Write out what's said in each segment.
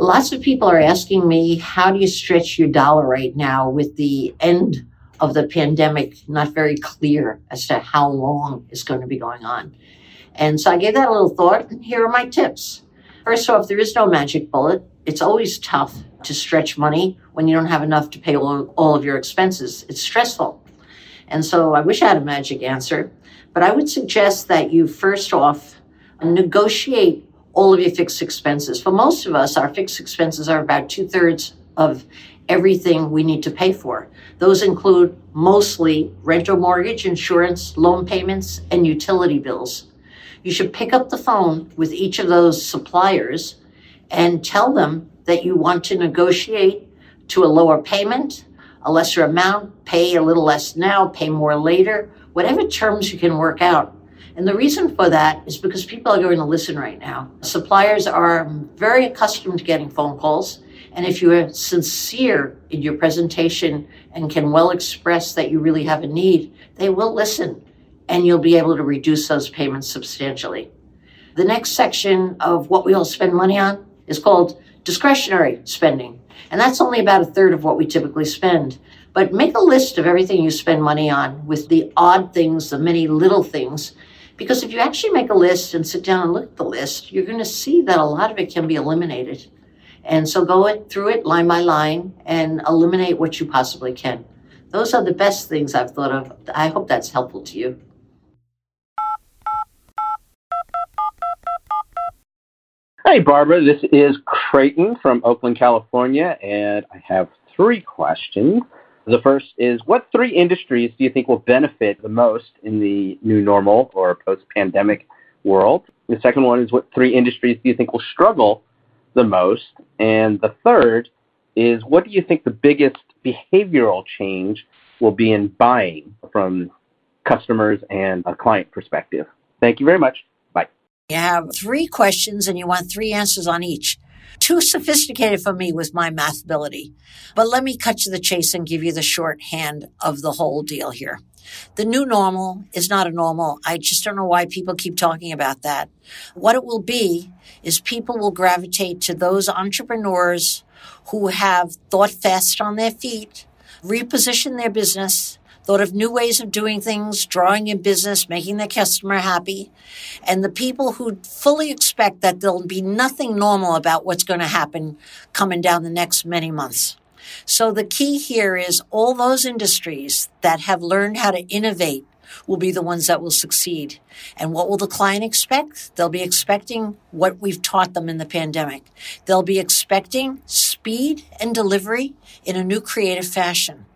lots of people are asking me, how do you stretch your dollar right now with the end of the pandemic not very clear as to how long it's going to be going on? And so I gave that a little thought, and here are my tips. First off, there is no magic bullet. It's always tough to stretch money when you don't have enough to pay all, all of your expenses. It's stressful. And so I wish I had a magic answer, but I would suggest that you first off negotiate all of your fixed expenses. For most of us, our fixed expenses are about two thirds of everything we need to pay for. Those include mostly rental mortgage, insurance, loan payments, and utility bills. You should pick up the phone with each of those suppliers and tell them that you want to negotiate to a lower payment, a lesser amount, pay a little less now, pay more later, whatever terms you can work out. And the reason for that is because people are going to listen right now. Suppliers are very accustomed to getting phone calls. And if you are sincere in your presentation and can well express that you really have a need, they will listen and you'll be able to reduce those payments substantially. The next section of what we all spend money on is called discretionary spending. And that's only about a third of what we typically spend. But make a list of everything you spend money on with the odd things, the many little things. Because if you actually make a list and sit down and look at the list, you're going to see that a lot of it can be eliminated. And so go through it line by line and eliminate what you possibly can. Those are the best things I've thought of. I hope that's helpful to you. Hey, Barbara. This is Creighton from Oakland, California, and I have three questions. The first is What three industries do you think will benefit the most in the new normal or post pandemic world? The second one is What three industries do you think will struggle the most? And the third is What do you think the biggest behavioral change will be in buying from customers and a client perspective? Thank you very much. Bye. You have three questions and you want three answers on each. Too sophisticated for me was my math ability. But let me cut to the chase and give you the shorthand of the whole deal here. The new normal is not a normal. I just don't know why people keep talking about that. What it will be is people will gravitate to those entrepreneurs who have thought fast on their feet, reposition their business, thought of new ways of doing things, drawing in business, making their customer happy, and the people who fully expect that there'll be nothing normal about what's going to happen coming down the next many months. So the key here is all those industries that have learned how to innovate will be the ones that will succeed. And what will the client expect? They'll be expecting what we've taught them in the pandemic. They'll be expecting speed and delivery in a new creative fashion.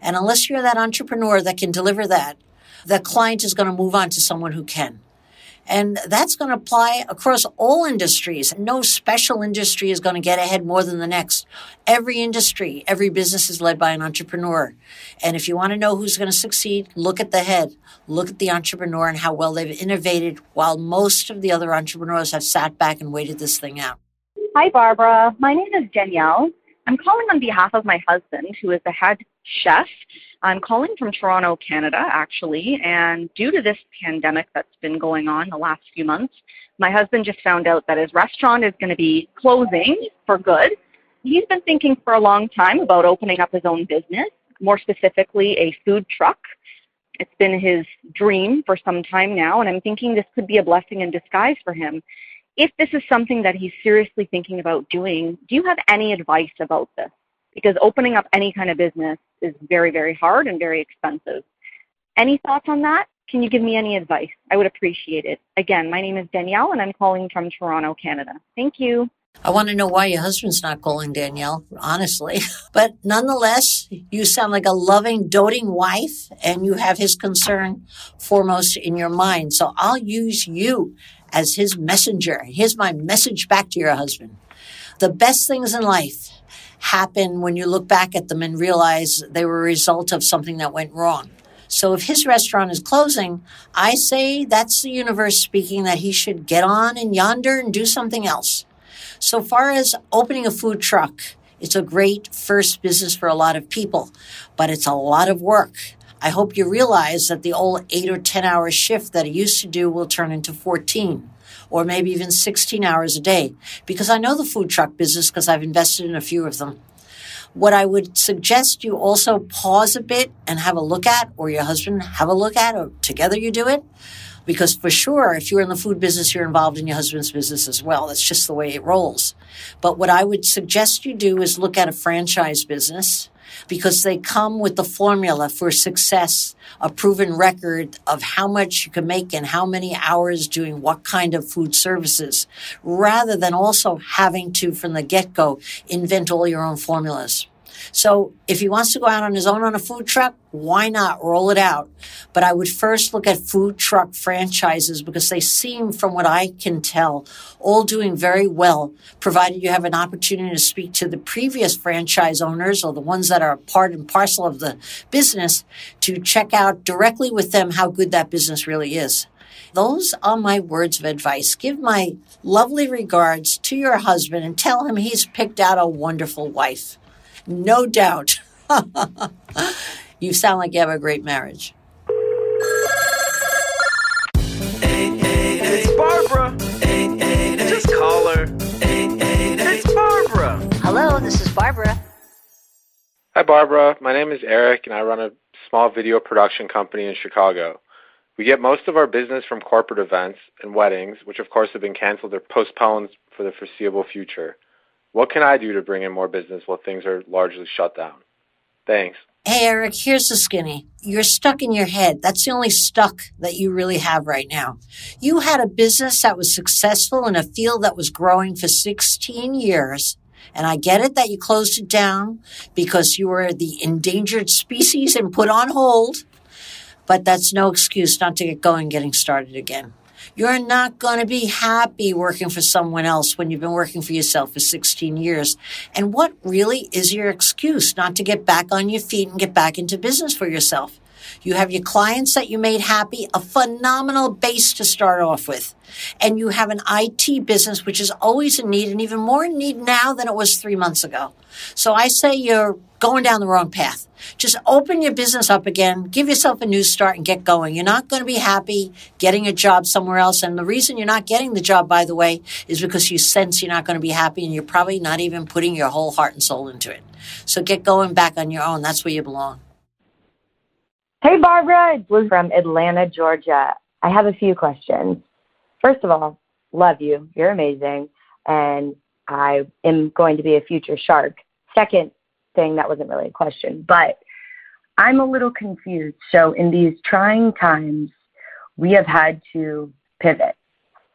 And unless you're that entrepreneur that can deliver that, the client is going to move on to someone who can. And that's going to apply across all industries. No special industry is going to get ahead more than the next. Every industry, every business is led by an entrepreneur. And if you want to know who's going to succeed, look at the head, look at the entrepreneur and how well they've innovated while most of the other entrepreneurs have sat back and waited this thing out. Hi, Barbara. My name is Danielle. I'm calling on behalf of my husband, who is the head chef. I'm calling from Toronto, Canada, actually, and due to this pandemic that's been going on the last few months, my husband just found out that his restaurant is going to be closing for good. He's been thinking for a long time about opening up his own business, more specifically, a food truck. It's been his dream for some time now, and I'm thinking this could be a blessing in disguise for him if this is something that he's seriously thinking about doing, do you have any advice about this? Because opening up any kind of business is very, very hard and very expensive. Any thoughts on that? Can you give me any advice? I would appreciate it. Again, my name is Danielle and I'm calling from Toronto, Canada. Thank you. I want to know why your husband's not calling Danielle, honestly. But nonetheless, you sound like a loving, doting wife, and you have his concern foremost in your mind. So I'll use you as his messenger. Here's my message back to your husband. The best things in life happen when you look back at them and realize they were a result of something that went wrong. So if his restaurant is closing, I say that's the universe speaking that he should get on and yonder and do something else. So far as opening a food truck, it's a great first business for a lot of people, but it's a lot of work. I hope you realize that the old eight or 10 hour shift that I used to do will turn into 14 or maybe even 16 hours a day because I know the food truck business because I've invested in a few of them. What I would suggest you also pause a bit and have a look at, or your husband have a look at, or together you do it. Because for sure, if you're in the food business, you're involved in your husband's business as well. That's just the way it rolls. But what I would suggest you do is look at a franchise business because they come with the formula for success, a proven record of how much you can make and how many hours doing what kind of food services, rather than also having to, from the get go, invent all your own formulas. So if he wants to go out on his own on a food truck, why not roll it out? But I would first look at food truck franchises because they seem, from what I can tell, all doing very well, provided you have an opportunity to speak to the previous franchise owners or the ones that are part and parcel of the business to check out directly with them how good that business really is. Those are my words of advice. Give my lovely regards to your husband and tell him he's picked out a wonderful wife. No doubt. you sound like you have a great marriage. It's Barbara. Just call her. It's Barbara. Hello, this is Barbara. Hi, Barbara. My name is Eric, and I run a small video production company in Chicago. We get most of our business from corporate events and weddings, which of course have been canceled or postponed for the foreseeable future. What can I do to bring in more business while things are largely shut down? Thanks. Hey, Eric, here's the skinny. You're stuck in your head. That's the only stuck that you really have right now. You had a business that was successful in a field that was growing for 16 years. And I get it that you closed it down because you were the endangered species and put on hold. But that's no excuse not to get going, getting started again. You're not going to be happy working for someone else when you've been working for yourself for 16 years. And what really is your excuse not to get back on your feet and get back into business for yourself? You have your clients that you made happy, a phenomenal base to start off with. And you have an IT business, which is always in need and even more in need now than it was three months ago. So I say you're going down the wrong path. Just open your business up again, give yourself a new start and get going. You're not going to be happy getting a job somewhere else. And the reason you're not getting the job, by the way, is because you sense you're not going to be happy and you're probably not even putting your whole heart and soul into it. So get going back on your own. That's where you belong. Hey, Barbara. It's Liz from Atlanta, Georgia. I have a few questions. First of all, love you. You're amazing. And I am going to be a future shark. Second thing, that wasn't really a question, but I'm a little confused. So, in these trying times, we have had to pivot.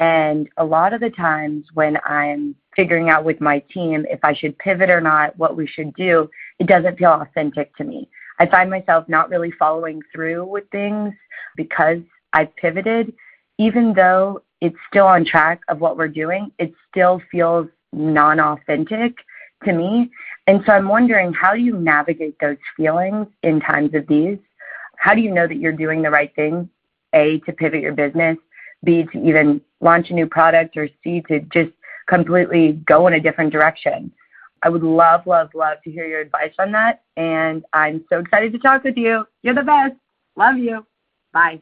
And a lot of the times when I'm figuring out with my team if I should pivot or not, what we should do, it doesn't feel authentic to me. I find myself not really following through with things because I've pivoted, even though it's still on track of what we're doing, it still feels non authentic to me. And so I'm wondering how do you navigate those feelings in times of these? How do you know that you're doing the right thing? A, to pivot your business, B, to even launch a new product, or C, to just completely go in a different direction. I would love, love, love to hear your advice on that. And I'm so excited to talk with you. You're the best. Love you. Bye.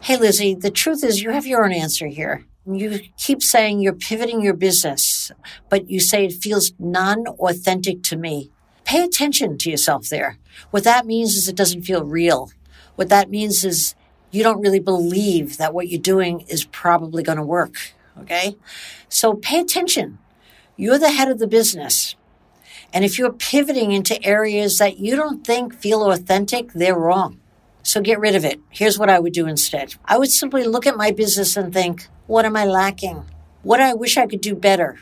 Hey, Lizzie, the truth is you have your own answer here. You keep saying you're pivoting your business, but you say it feels non authentic to me. Pay attention to yourself there. What that means is it doesn't feel real. What that means is you don't really believe that what you're doing is probably going to work. Okay. So pay attention. You're the head of the business. And if you're pivoting into areas that you don't think feel authentic, they're wrong. So get rid of it. Here's what I would do instead. I would simply look at my business and think, what am I lacking? What I wish I could do better?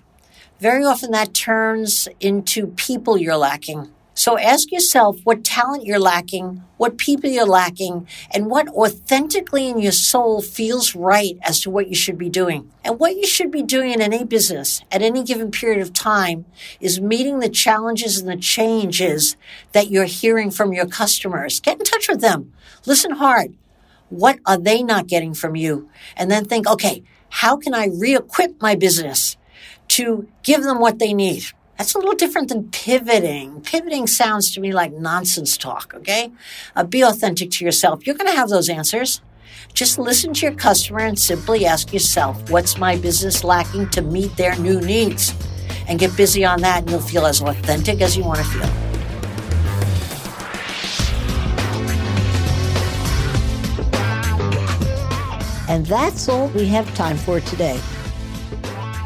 Very often that turns into people you're lacking. So ask yourself what talent you're lacking, what people you're lacking, and what authentically in your soul feels right as to what you should be doing. And what you should be doing in any business at any given period of time is meeting the challenges and the changes that you're hearing from your customers. Get in touch with them. Listen hard. What are they not getting from you? And then think, okay, how can I re-equip my business to give them what they need? That's a little different than pivoting. Pivoting sounds to me like nonsense talk, okay? Uh, be authentic to yourself. You're going to have those answers. Just listen to your customer and simply ask yourself, what's my business lacking to meet their new needs? And get busy on that, and you'll feel as authentic as you want to feel. And that's all we have time for today.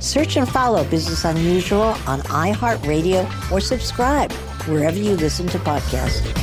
Search and follow Business Unusual on iHeartRadio or subscribe wherever you listen to podcasts.